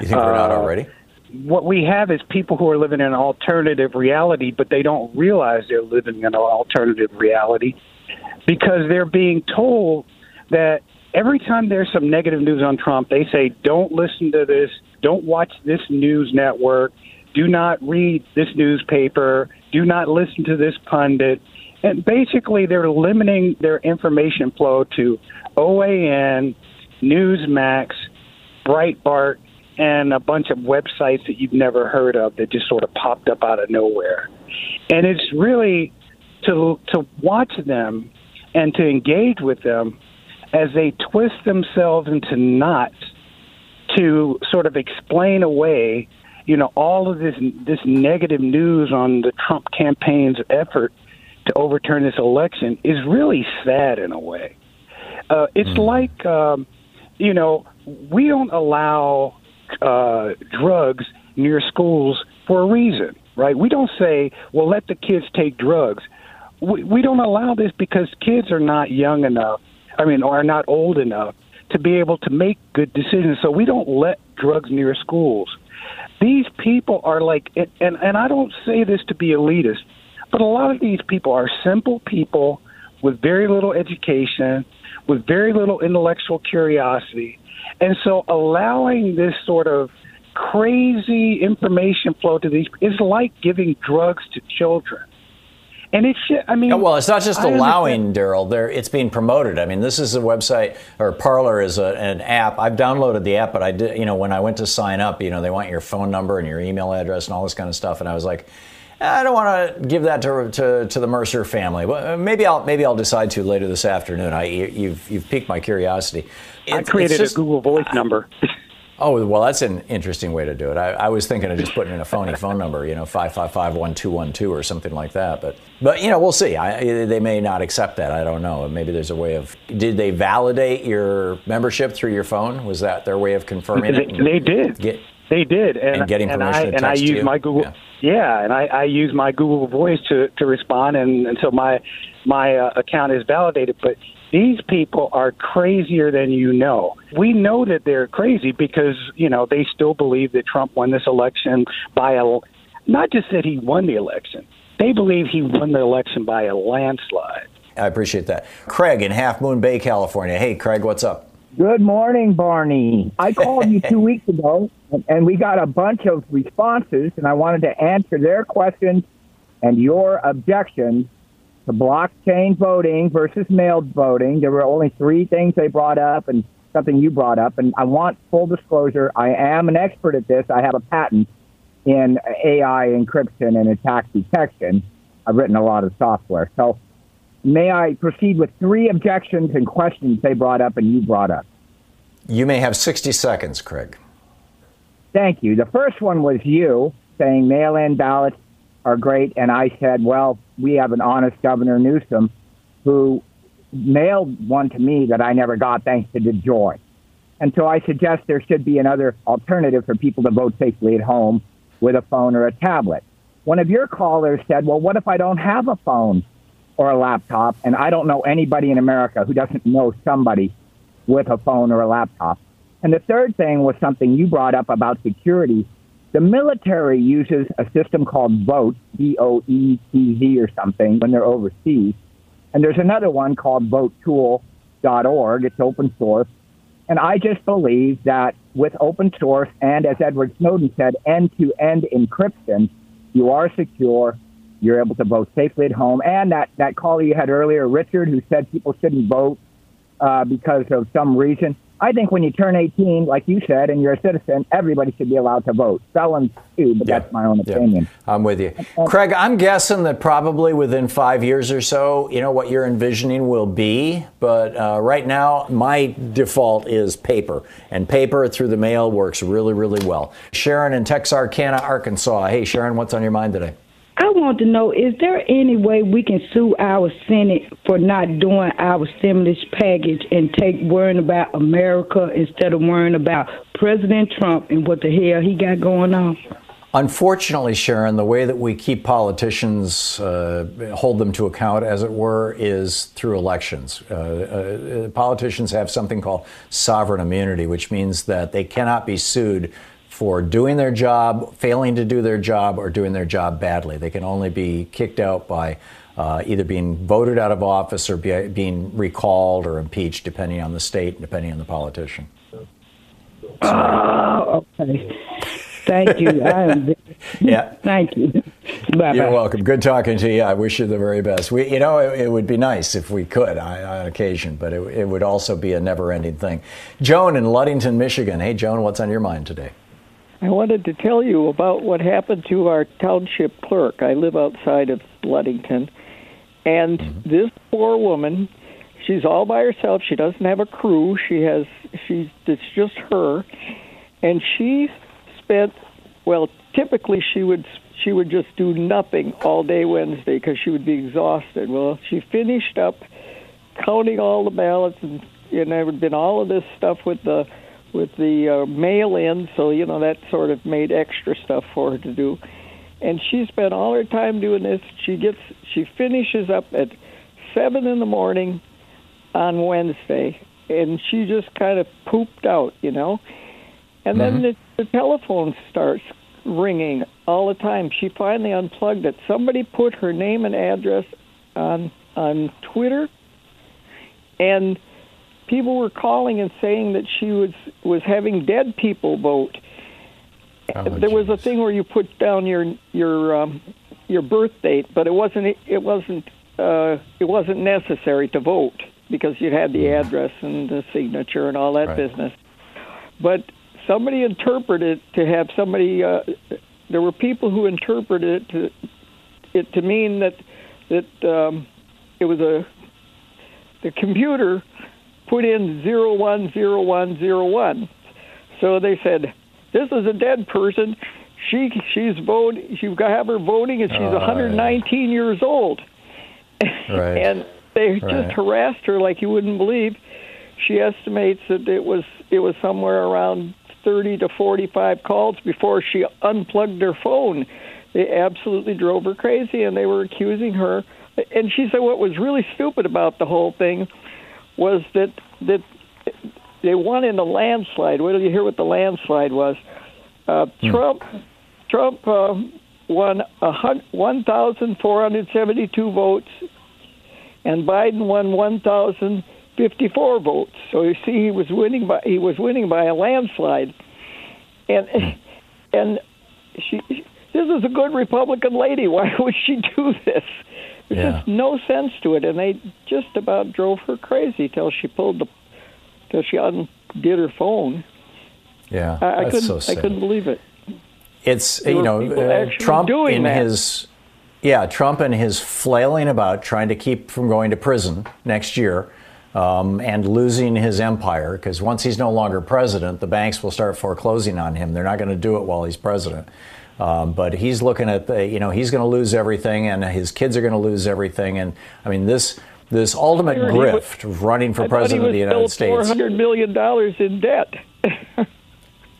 You think we're uh, not already? What we have is people who are living in an alternative reality, but they don't realize they're living in an alternative reality because they're being told that every time there's some negative news on Trump, they say, don't listen to this, don't watch this news network, do not read this newspaper, do not listen to this pundit. And basically, they're limiting their information flow to OAN, Newsmax, Breitbart, and a bunch of websites that you've never heard of that just sort of popped up out of nowhere. And it's really to to watch them and to engage with them as they twist themselves into knots to sort of explain away, you know, all of this this negative news on the Trump campaign's effort to overturn this election is really sad in a way. Uh, it's mm. like, um, you know, we don't allow uh, drugs near schools for a reason, right? We don't say, well, let the kids take drugs. We, we don't allow this because kids are not young enough, I mean, are not old enough to be able to make good decisions. So we don't let drugs near schools. These people are like, and, and I don't say this to be elitist, but a lot of these people are simple people with very little education, with very little intellectual curiosity. And so allowing this sort of crazy information flow to these. is like giving drugs to children. And it's, I mean, well, it's not just I allowing, Daryl. There, it's being promoted. I mean, this is a website or Parler is a, an app. I've downloaded the app, but I did, you know, when I went to sign up, you know, they want your phone number and your email address and all this kind of stuff, and I was like, I don't want to give that to, to, to the Mercer family. Well, uh, maybe I'll maybe I'll decide to later this afternoon. I you've you've piqued my curiosity. It, I created just, a Google Voice number. *laughs* Oh, well, that's an interesting way to do it. I, I, was thinking of just putting in a phony phone number, you know, 555-1212 or something like that. But, but you know, we'll see. I, they may not accept that. I don't know. Maybe there's a way of. Did they validate your membership through your phone? Was that their way of confirming they, it? They did. Get, they did, and, and getting permission and I, and I use my Google. Yeah. yeah, and I, I use my Google Voice to, to respond, and, and so my my uh, account is validated. But these people are crazier than you know. We know that they're crazy because, you know, they still believe that Trump won this election by a not just that he won the election. They believe he won the election by a landslide. I appreciate that. Craig in Half Moon Bay, California. Hey, Craig, what's up? Good morning, Barney. I called you two *laughs* weeks ago, and we got a bunch of responses, and I wanted to answer their questions and your objections to blockchain voting versus mailed voting. There were only three things they brought up and something you brought up. And I want full disclosure. I am an expert at this. I have a patent in AI encryption and attack detection. I've written a lot of software. So may I proceed with three objections and questions they brought up and you brought up? You may have 60 seconds, Craig. Thank you. The first one was you saying mail in ballots are great. And I said, well, we have an honest Governor Newsom who mailed one to me that I never got thanks to DeJoy. And so I suggest there should be another alternative for people to vote safely at home with a phone or a tablet. One of your callers said, well, what if I don't have a phone or a laptop and I don't know anybody in America who doesn't know somebody with a phone or a laptop? And the third thing was something you brought up about security the military uses a system called Vote, B O E T Z or something, when they're overseas. And there's another one called votetool.org. It's open source. And I just believe that with open source and, as Edward Snowden said, end to end encryption, you are secure. You're able to vote safely at home. And that, that caller you had earlier, Richard, who said people shouldn't vote uh, because of some reason. I think when you turn 18, like you said, and you're a citizen, everybody should be allowed to vote. Felons too, but yeah. that's my own opinion. Yeah. I'm with you. Craig, I'm guessing that probably within five years or so, you know, what you're envisioning will be. But uh, right now, my default is paper. And paper through the mail works really, really well. Sharon in Texarkana, Arkansas. Hey, Sharon, what's on your mind today? I want to know is there any way we can sue our Senate for not doing our stimulus package and take worrying about America instead of worrying about President Trump and what the hell he got going on? Unfortunately, Sharon, the way that we keep politicians, uh, hold them to account, as it were, is through elections. Uh, uh, politicians have something called sovereign immunity, which means that they cannot be sued for doing their job, failing to do their job, or doing their job badly. They can only be kicked out by uh, either being voted out of office or be, being recalled or impeached, depending on the state, depending on the politician. Oh, okay. Thank you. *laughs* yeah. Thank you. Bye-bye. You're welcome. Good talking to you. I wish you the very best. We, you know, it, it would be nice if we could on occasion, but it, it would also be a never-ending thing. Joan in Ludington, Michigan. Hey, Joan, what's on your mind today? I wanted to tell you about what happened to our township clerk. I live outside of Ludington, and mm-hmm. this poor woman, she's all by herself. She doesn't have a crew. She has she's it's just her, and she spent well. Typically, she would she would just do nothing all day Wednesday because she would be exhausted. Well, she finished up counting all the ballots, and you know, there had been all of this stuff with the with the uh, mail in, so you know that sort of made extra stuff for her to do. And she spent all her time doing this. She gets she finishes up at seven in the morning on Wednesday, and she just kind of pooped out, you know. And mm-hmm. then the, the telephone starts ringing all the time. She finally unplugged it. Somebody put her name and address on on Twitter, and people were calling and saying that she was was having dead people vote. Oh, there was a thing where you put down your your um, your birth date, but it wasn't it wasn't uh, it wasn't necessary to vote because you had the address and the signature and all that right. business. But somebody interpreted it to have somebody. Uh, there were people who interpreted it to it to mean that that um, it was a the computer put in zero one zero one zero one. So they said, "This is a dead person. She she's vote. She got have her voting, and she's oh, 119 yeah. years old." *laughs* Right. and they right. just harassed her like you wouldn't believe. She estimates that it was it was somewhere around 30 to 45 calls before she unplugged her phone. They absolutely drove her crazy, and they were accusing her. And she said what was really stupid about the whole thing was that that they won in a landslide. Wait till you hear what the landslide was. Uh, hmm. Trump Trump uh, won a 1,472 votes, and Biden won 1,054 votes. So you see, he was winning by he was winning by a landslide, and hmm. and she. This is a good Republican lady. *laughs* Why would she do this? There's yeah. just no sense to it, and they just about drove her crazy till she pulled the till she undid her phone. Yeah, I, I couldn't. So I couldn't believe it. It's there you know uh, Trump in that. his yeah Trump and his flailing about trying to keep from going to prison next year. Um, and losing his empire because once he's no longer president, the banks will start foreclosing on him. They're not going to do it while he's president. Um, but he's looking at the, you know, he's going to lose everything, and his kids are going to lose everything. And I mean, this this ultimate grift of running for I president of the United States. Four hundred million dollars in debt. *laughs*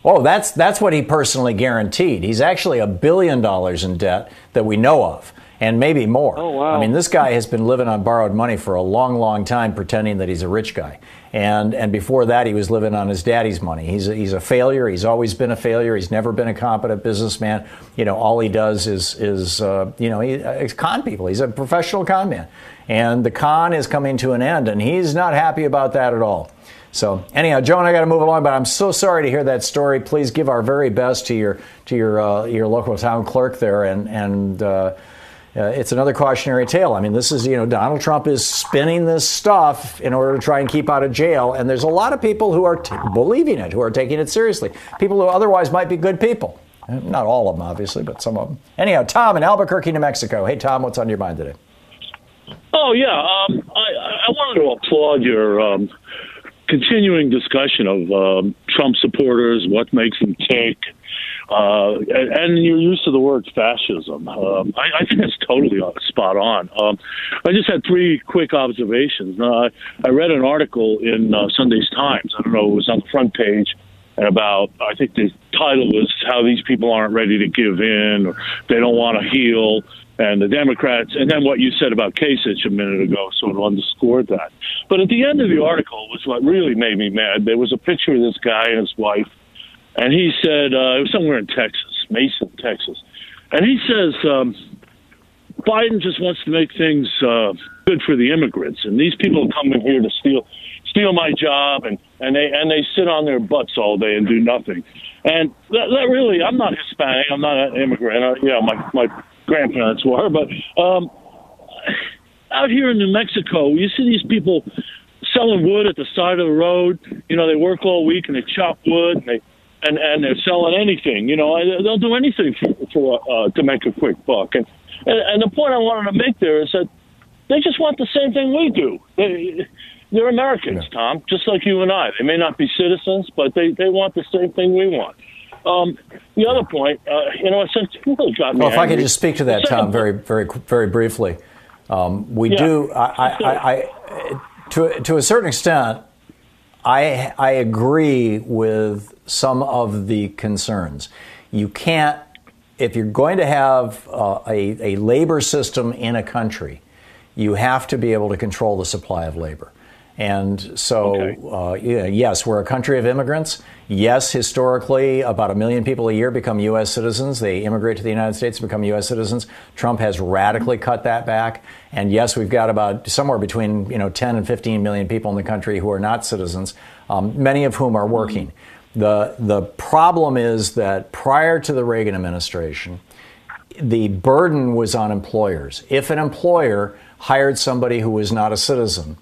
oh, that's that's what he personally guaranteed. He's actually a billion dollars in debt that we know of and maybe more. Oh, wow. I mean, this guy has been living on borrowed money for a long, long time, pretending that he's a rich guy. And and before that, he was living on his daddy's money. He's a, he's a failure. He's always been a failure. He's never been a competent businessman. You know, all he does is is uh, you know he uh, con people. He's a professional con man, and the con is coming to an end, and he's not happy about that at all. So anyhow, Joan, I got to move along, but I'm so sorry to hear that story. Please give our very best to your to your uh, your local town clerk there, and and. Uh, it's another cautionary tale. I mean, this is, you know, Donald Trump is spinning this stuff in order to try and keep out of jail. And there's a lot of people who are t- believing it, who are taking it seriously. People who otherwise might be good people. Uh, not all of them, obviously, but some of them. Anyhow, Tom in Albuquerque, New Mexico. Hey, Tom, what's on your mind today? Oh, yeah. Um, I, I wanted to applaud your um, continuing discussion of um, Trump supporters, what makes them tick, uh, and, and you're used to the word fascism. Um, I, I think that's totally spot on. Um, I just had three quick observations. Uh, I read an article in uh, Sunday's Times. I don't know, it was on the front page and about I think the title was how these people aren't ready to give in or they don't want to heal and the Democrats and then what you said about Kasich a minute ago sort of underscored that. But at the end of the article was what really made me mad. There was a picture of this guy and his wife and he said uh, it was somewhere in Texas, Mason, Texas, and he says um, Biden just wants to make things uh, good for the immigrants, and these people come in here to steal steal my job, and and they and they sit on their butts all day and do nothing, and that, that really I'm not Hispanic, I'm not an immigrant, uh, yeah, my my grandparents were, but um, out here in New Mexico, you see these people selling wood at the side of the road. You know, they work all week and they chop wood and they and and they're selling anything. You know, they'll do anything for, for uh, to make a quick buck. And, and and the point I wanted to make there is that they just want the same thing we do. They, they're Americans, yeah. Tom, just like you and I. They may not be citizens, but they they want the same thing we want. Um, the other point, uh, you know, since really got me. Well, if angry, I could just speak to that, Tom, very, very, very briefly. Um, we yeah. do. I, I, I, to to a certain extent, I, I agree with some of the concerns. You can't, if you're going to have uh, a, a labor system in a country, you have to be able to control the supply of labor. And so, okay. uh, yeah, yes, we're a country of immigrants. Yes, historically, about a million people a year become U.S. citizens. They immigrate to the United States and become U.S. citizens. Trump has radically cut that back. And yes, we've got about somewhere between you know 10 and 15 million people in the country who are not citizens, um, many of whom are working. The, the problem is that prior to the Reagan administration, the burden was on employers. If an employer hired somebody who was not a citizen,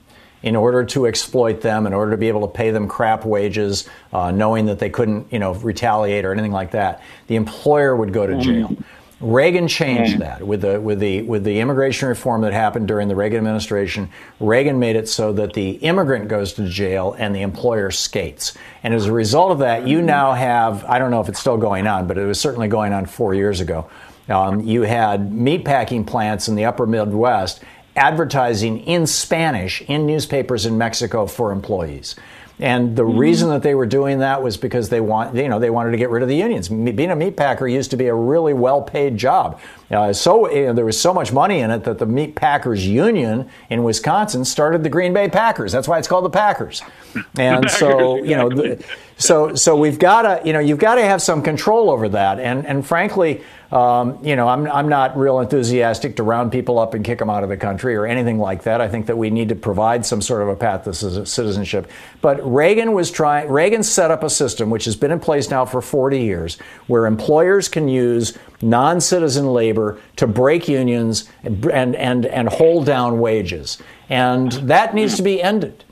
in order to exploit them, in order to be able to pay them crap wages, uh, knowing that they couldn't, you know, retaliate or anything like that, the employer would go to jail. Mm. Reagan changed that with the with the with the immigration reform that happened during the Reagan administration. Reagan made it so that the immigrant goes to jail and the employer skates. And as a result of that, you now have I don't know if it's still going on, but it was certainly going on four years ago. Um, you had meatpacking plants in the upper Midwest advertising in Spanish in newspapers in Mexico for employees. And the mm-hmm. reason that they were doing that was because they want, you know, they wanted to get rid of the unions. Being a meat packer used to be a really well-paid job. Uh, so you know, there was so much money in it that the meat packers union in Wisconsin started the Green Bay Packers. That's why it's called the Packers. *laughs* And Packers, so you know, the, so so we've got to, you know, you've got to have some control over that. And and frankly, um, you know, I'm, I'm not real enthusiastic to round people up and kick them out of the country or anything like that. I think that we need to provide some sort of a path to citizenship. But Reagan was trying, Reagan set up a system which has been in place now for 40 years where employers can use non citizen labor to break unions and, and, and, and hold down wages. And that needs to be ended.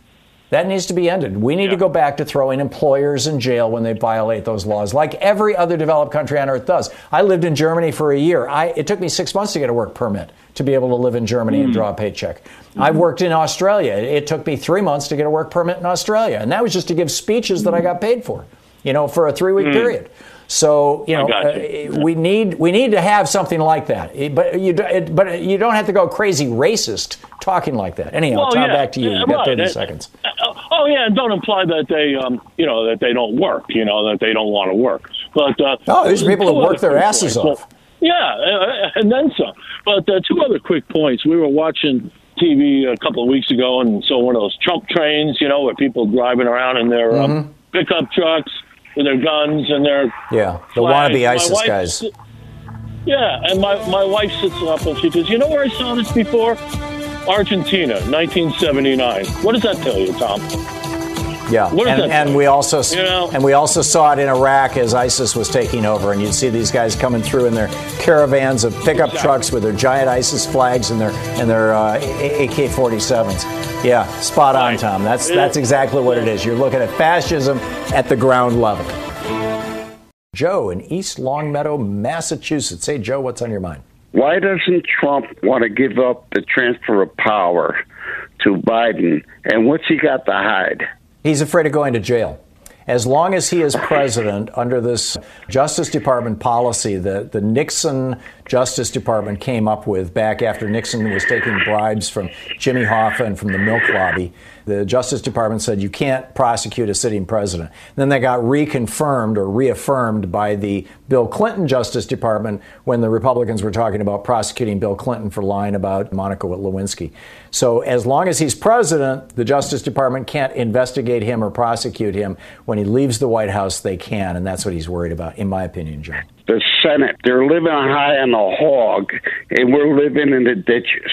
That needs to be ended. We need yeah. to go back to throwing employers in jail when they violate those laws, like every other developed country on earth does. I lived in Germany for a year. I, it took me six months to get a work permit to be able to live in Germany mm. and draw a paycheck. Mm-hmm. I've worked in Australia. It took me three months to get a work permit in Australia, and that was just to give speeches that I got paid for, you know, for a three week mm. period. So you know, you. Uh, we need we need to have something like that. But you it, but you don't have to go crazy racist talking like that. Anyhow, well, Tom, yeah, back to you. You've got right. thirty seconds. Uh, oh yeah, and don't imply that they um you know that they don't work. You know that they don't want to work. But uh, oh, there's people who work their asses points. off. yeah, uh, and then some. But uh, two other quick points. We were watching TV a couple of weeks ago, and so one of those Trump trains, you know, where people driving around in their um, mm-hmm. um, pickup trucks with their guns and their yeah, the flags. wannabe ISIS guys. Yeah, and my, my wife sits up and she says, "You know where I saw this before? Argentina, 1979. What does that tell you, Tom?" Yeah, and, and we also you know? and we also saw it in Iraq as ISIS was taking over, and you'd see these guys coming through in their caravans of pickup exactly. trucks with their giant ISIS flags and their and their uh, AK-47s. Yeah, spot on, Tom. That's that's exactly what it is. You're looking at fascism at the ground level. Joe in East Longmeadow, Massachusetts. Hey, Joe, what's on your mind? Why doesn't Trump want to give up the transfer of power to Biden? And what's he got to hide? He's afraid of going to jail as long as he is president under this Justice Department policy that the Nixon Justice Department came up with back after Nixon was taking bribes from Jimmy Hoffa and from the milk lobby. The Justice Department said you can't prosecute a sitting president. Then they got reconfirmed or reaffirmed by the Bill Clinton Justice Department when the Republicans were talking about prosecuting Bill Clinton for lying about Monica Lewinsky. So as long as he's president, the Justice Department can't investigate him or prosecute him. When he leaves the White House, they can, and that's what he's worried about, in my opinion, John. The Senate, they're living high on the hog, and we're living in the ditches.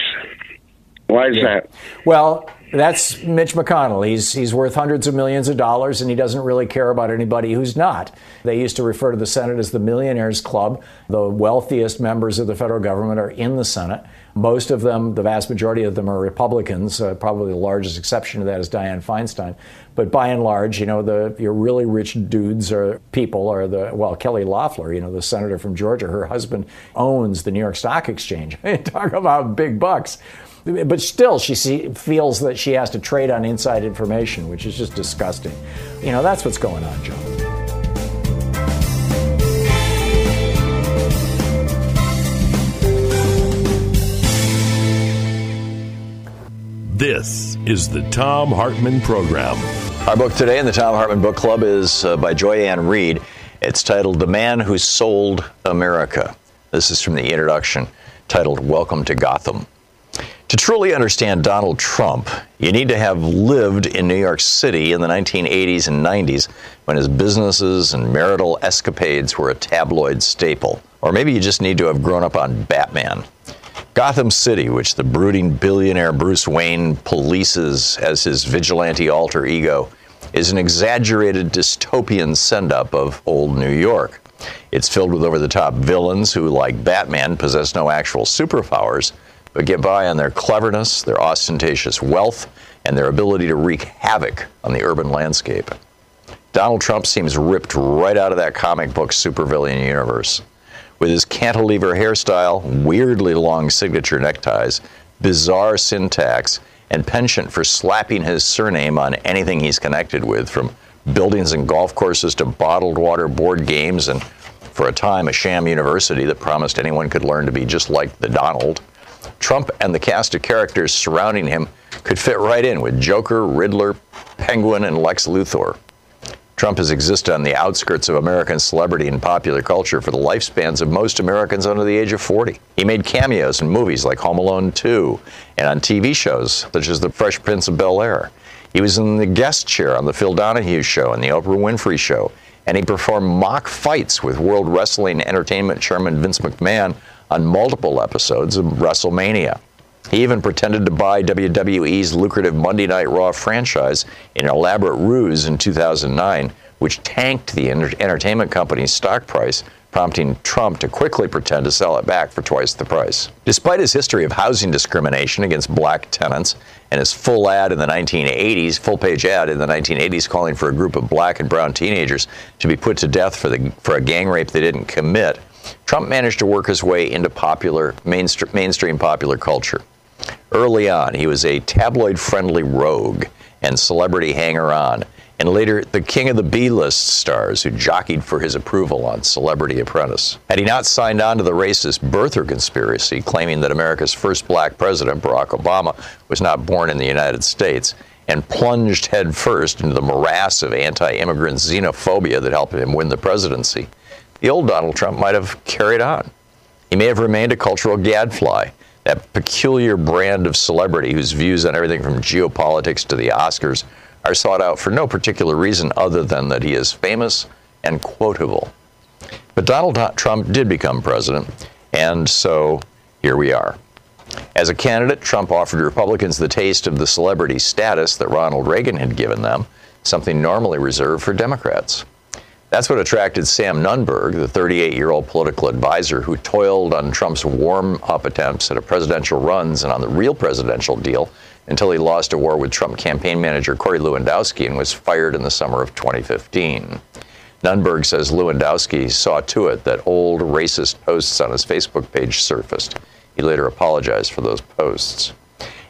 Why is yeah. that? Well, that's Mitch McConnell. He's he's worth hundreds of millions of dollars, and he doesn't really care about anybody who's not. They used to refer to the Senate as the Millionaires Club. The wealthiest members of the federal government are in the Senate. Most of them, the vast majority of them, are Republicans. Uh, probably the largest exception to that is Dianne Feinstein. But by and large, you know, the your really rich dudes or people are the well, Kelly Loeffler, you know, the senator from Georgia. Her husband owns the New York Stock Exchange. *laughs* Talk about big bucks. But still, she see, feels that she has to trade on inside information, which is just disgusting. You know, that's what's going on, Joe. This is the Thom Hartmann Program. Our book today in the Thom Hartmann Book Club is uh, by Joy Ann Reid. It's titled The Man Who Sold America. This is from the introduction titled Welcome to Gotham. To truly understand Donald Trump, you need to have lived in New York City in the 1980s and 90s when his businesses and marital escapades were a tabloid staple. Or maybe you just need to have grown up on Batman. Gotham City, which the brooding billionaire Bruce Wayne polices as his vigilante alter ego, is an exaggerated dystopian send up of old New York. It's filled with over the top villains who, like Batman, possess no actual superpowers, but get by on their cleverness, their ostentatious wealth, and their ability to wreak havoc on the urban landscape. Donald Trump seems ripped right out of that comic book supervillain universe. With his cantilever hairstyle, weirdly long signature neckties, bizarre syntax, and penchant for slapping his surname on anything he's connected with, from buildings and golf courses to bottled water board games, and for a time, a sham university that promised anyone could learn to be just like the Donald. Trump and the cast of characters surrounding him could fit right in with Joker, Riddler, Penguin, and Lex Luthor. Trump has existed on the outskirts of American celebrity and popular culture for the lifespans of most Americans under the age of 40. He made cameos in movies like Home Alone 2 and on TV shows such as The Fresh Prince of Bel Air. He was in the guest chair on The Phil Donahue Show and The Oprah Winfrey Show, and he performed mock fights with World Wrestling Entertainment Chairman Vince McMahon on multiple episodes of WrestleMania. He even pretended to buy WWE's lucrative Monday Night Raw franchise in an elaborate ruse in 2009, which tanked the entertainment company's stock price, prompting Trump to quickly pretend to sell it back for twice the price. Despite his history of housing discrimination against black tenants and his full ad in the 1980s, full page ad in the 1980s calling for a group of black and brown teenagers to be put to death for, the, for a gang rape they didn't commit, Trump managed to work his way into popular mainstream, mainstream popular culture. Early on, he was a tabloid friendly rogue and celebrity hanger on, and later the king of the B list stars who jockeyed for his approval on Celebrity Apprentice. Had he not signed on to the racist birther conspiracy, claiming that America's first black president, Barack Obama, was not born in the United States, and plunged headfirst into the morass of anti immigrant xenophobia that helped him win the presidency, the old Donald Trump might have carried on. He may have remained a cultural gadfly that peculiar brand of celebrity whose views on everything from geopolitics to the Oscars are sought out for no particular reason other than that he is famous and quotable. But Donald Trump did become president, and so here we are. As a candidate, Trump offered Republicans the taste of the celebrity status that Ronald Reagan had given them, something normally reserved for Democrats. That's what attracted Sam Nunberg, the 38 year old political advisor who toiled on Trump's warm up attempts at a presidential runs and on the real presidential deal until he lost a war with Trump campaign manager Corey Lewandowski and was fired in the summer of 2015. Nunberg says Lewandowski saw to it that old racist posts on his Facebook page surfaced. He later apologized for those posts.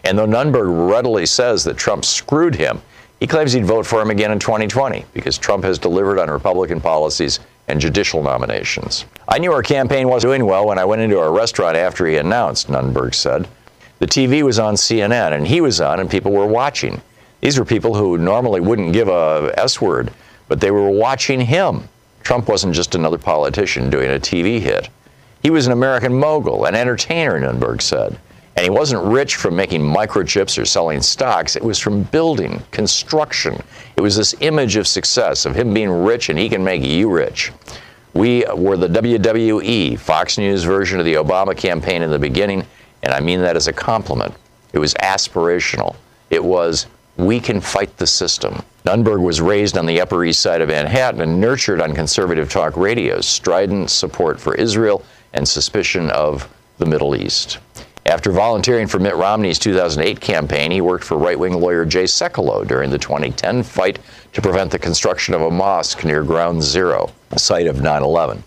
And though Nunberg readily says that Trump screwed him, he claims he'd vote for him again in 2020 because Trump has delivered on Republican policies and judicial nominations. I knew our campaign wasn't doing well when I went into our restaurant after he announced, Nunberg said. The TV was on CNN and he was on and people were watching. These were people who normally wouldn't give a S word, but they were watching him. Trump wasn't just another politician doing a TV hit. He was an American mogul, an entertainer, Nunberg said. And he wasn't rich from making microchips or selling stocks. It was from building, construction. It was this image of success, of him being rich and he can make you rich. We were the WWE, Fox News version of the Obama campaign in the beginning, and I mean that as a compliment. It was aspirational. It was, we can fight the system. Nunberg was raised on the Upper East Side of Manhattan and nurtured on conservative talk radios, strident support for Israel and suspicion of the Middle East. After volunteering for Mitt Romney's 2008 campaign, he worked for right wing lawyer Jay Sekulow during the 2010 fight to prevent the construction of a mosque near Ground Zero, the site of 9 11.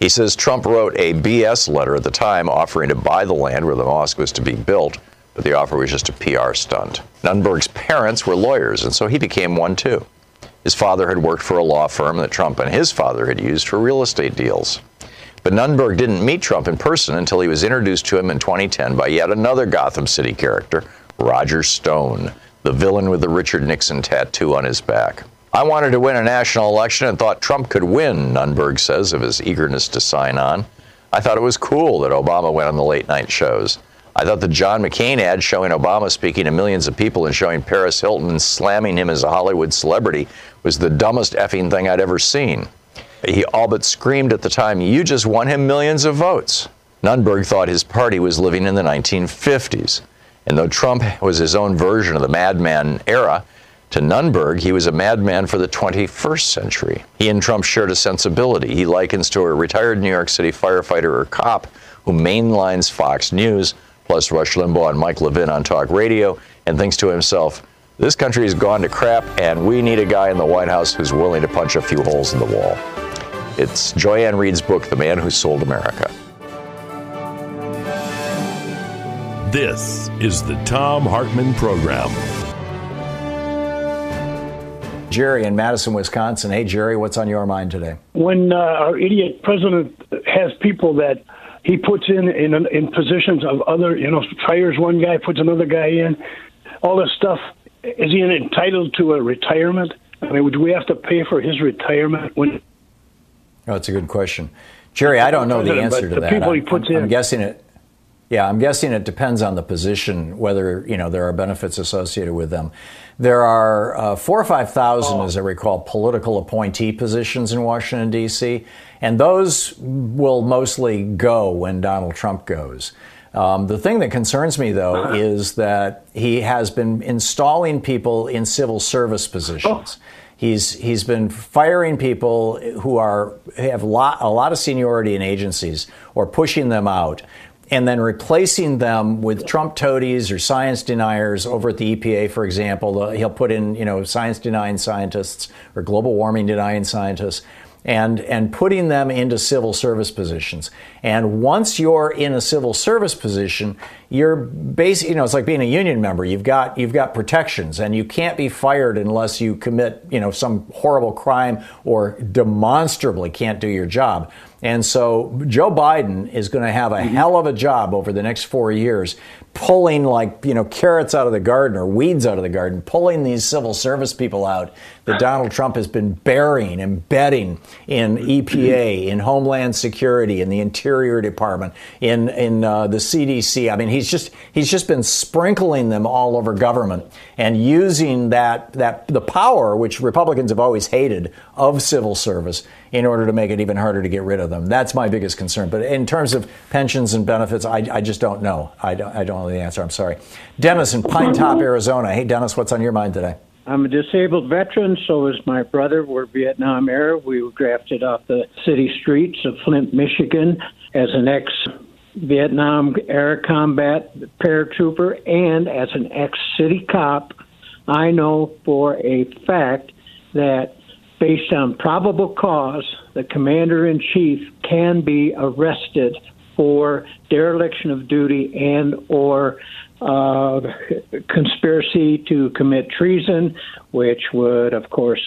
He says Trump wrote a BS letter at the time offering to buy the land where the mosque was to be built, but the offer was just a PR stunt. Nunberg's parents were lawyers, and so he became one too. His father had worked for a law firm that Trump and his father had used for real estate deals. But Nunberg didn't meet Trump in person until he was introduced to him in 2010 by yet another Gotham City character, Roger Stone, the villain with the Richard Nixon tattoo on his back. I wanted to win a national election and thought Trump could win, Nunberg says of his eagerness to sign on. I thought it was cool that Obama went on the late night shows. I thought the John McCain ad showing Obama speaking to millions of people and showing Paris Hilton slamming him as a Hollywood celebrity was the dumbest effing thing I'd ever seen. He all but screamed at the time, You just won him millions of votes. Nunberg thought his party was living in the 1950s. And though Trump was his own version of the madman era, To Nunberg, he was a madman for the 21st century. He and Trump shared a sensibility. He likens to a retired New York City firefighter or cop who mainlines Fox News, plus Rush Limbaugh and Mike Levin on talk radio, and thinks to himself, this country has gone to crap, and we need a guy in the White House who's willing to punch a few holes in the wall. It's Joy-Ann Reid's book, The Man Who Sold America. This is the Thom Hartmann Program. Jerry in Madison, Wisconsin. Hey, Jerry, what's on your mind today? When uh, our idiot president has people that he puts in, in in positions of other, you know, fires one guy, puts another guy in, all this stuff, is he entitled to a retirement? I mean, would we have to pay for his retirement when? Oh, that's a good question, Jerry. I don't know the answer to the that. people he I'm- puts I'm, in. I'm guessing it. Yeah, I'm guessing it depends on the position whether you know there are benefits associated with them. There are uh, four or five thousand, as I recall, political appointee positions in Washington D.C., and those will mostly go when Donald Trump goes. Um, the thing that concerns me, though, is that he has been installing people in civil service positions. He's he's been firing people who are have lot, a lot of seniority in agencies or pushing them out, and then replacing them with Trump toadies or science deniers over at the EPA, for example. He'll put in you know science denying scientists or global warming denying scientists. And, and putting them into civil service positions. And once you're in a civil service position, you're basically, you know, it's like being a union member. You've got, you've got protections and you can't be fired unless you commit, you know, some horrible crime or demonstrably can't do your job. And so Joe Biden is going to have a mm-hmm. hell of a job over the next four years pulling like, you know, carrots out of the garden or weeds out of the garden, pulling these civil service people out that Donald Trump has been burying, embedding in EPA, *clears throat* in Homeland Security, in the Interior Department, in in uh, the CDC. I mean, he's just he's just been sprinkling them all over government and using that that the power which Republicans have always hated of civil service in order to make it even harder to get rid of them. That's my biggest concern. But in terms of pensions and benefits, I, I just don't know. I don't, I don't the answer. I'm sorry. Dennis in Pinetop, Arizona. Hey, Dennis, what's on your mind today? I'm a disabled veteran, so is my brother. We're Vietnam era. We were drafted off the city streets of Flint, Michigan as an ex Vietnam era combat paratrooper and as an ex city cop. I know for a fact that based on probable cause, the commander in chief can be arrested for dereliction of duty and or uh, conspiracy to commit treason, which would, of course,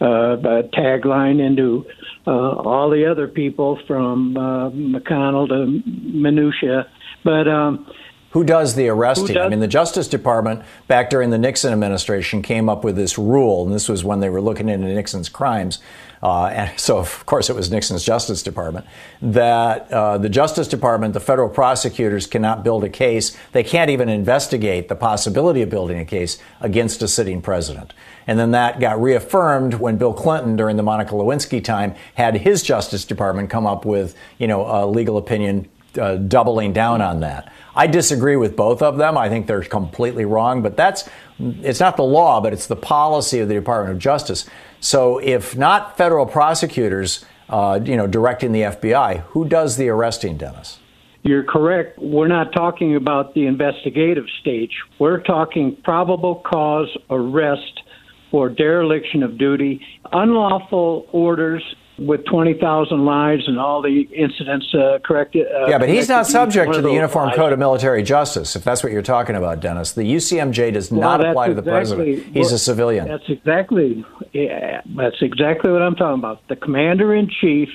uh, tagline into uh, all the other people from uh, McConnell to Mnuchin. But um, Who does the arresting? does- I mean, the Justice Department back during the Nixon administration came up with this rule, and this was when they were looking into Nixon's crimes. Uh, and so, of course, it was Nixon's Justice Department. That uh, the Justice Department, the federal prosecutors cannot build a case. They can't even investigate the possibility of building a case against a sitting president. And then that got reaffirmed when Bill Clinton, during the Monica Lewinsky time, had his Justice Department come up with, you know, a legal opinion uh, doubling down on that. I disagree with both of them. I think they're completely wrong, but that's it's not the law, but it's the policy of the Department of Justice. So if not federal prosecutors, uh, you know, directing the FBI, who does the arresting, Dennis? You're correct. We're not talking about the investigative stage. We're talking probable cause arrest for dereliction of duty, unlawful orders with 20,000 lives and all the incidents uh, corrected. Uh, yeah, but he's not subject to the Uniform lives. Code of Military Justice, if that's what you're talking about, Dennis. The UCMJ does Well, not apply to the exactly president. He's what- a civilian. That's exactly yeah, that's exactly what I'm talking about. The commander in chief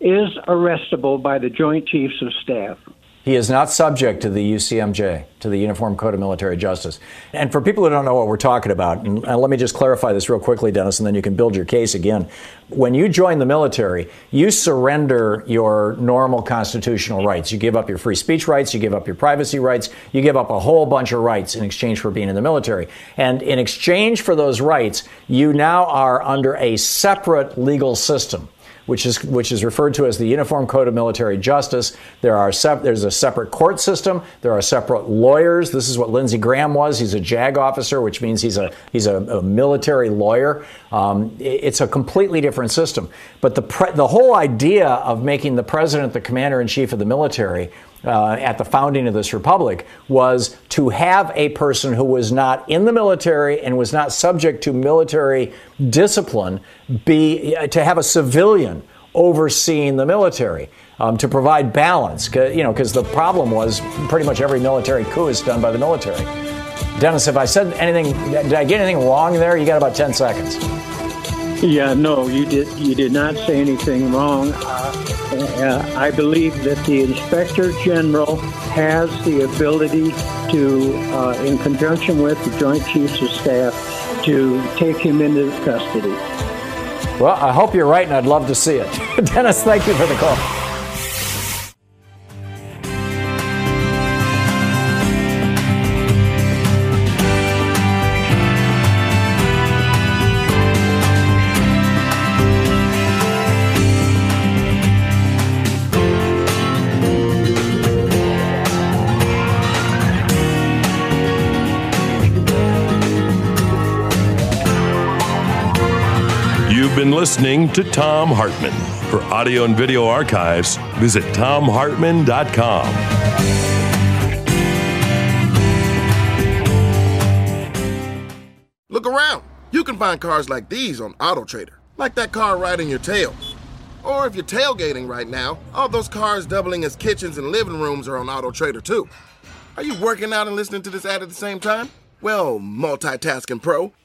is arrestable by the Joint Chiefs of Staff. He is not subject to the UCMJ, to the Uniform Code of Military Justice. And for people who don't know what we're talking about, and let me just clarify this real quickly, Dennis, and then you can build your case again. When you join the military, you surrender your normal constitutional rights. You give up your free speech rights, you give up your privacy rights, you give up a whole bunch of rights in exchange for being in the military. And in exchange for those rights, you now are under a separate legal system which is which is referred to as the Uniform Code of Military Justice. There are sep- there's a separate court system. There are separate lawyers. This is what Lindsey Graham was. He's a JAG officer, which means he's a he's a, a military lawyer. Um, it's a completely different system. But the pre- the whole idea of making the president the commander in chief of the military uh, at the founding of this republic was to have a person who was not in the military and was not subject to military discipline be to have a civilian overseeing the military um, to provide balance. You know, because the problem was pretty much every military coup is done by the military. Dennis, if I said anything, did I get anything wrong there? You got about ten seconds. Yeah, no, you did. You did not say anything wrong. Uh, uh, I believe that the inspector general has the ability to, uh, in conjunction with the Joint Chiefs of Staff, to take him into custody. Well, I hope you're right, and I'd love to see it. *laughs* Dennis, thank you for the call. Been listening to Thom Hartmann. For audio and video archives, visit thomhartmann.com. Look around. You can find cars like these on AutoTrader, like that car riding your tail. Or if you're tailgating right now, all those cars doubling as kitchens and living rooms are on AutoTrader too. Are you working out and listening to this ad at the same time? Well, multitasking pro,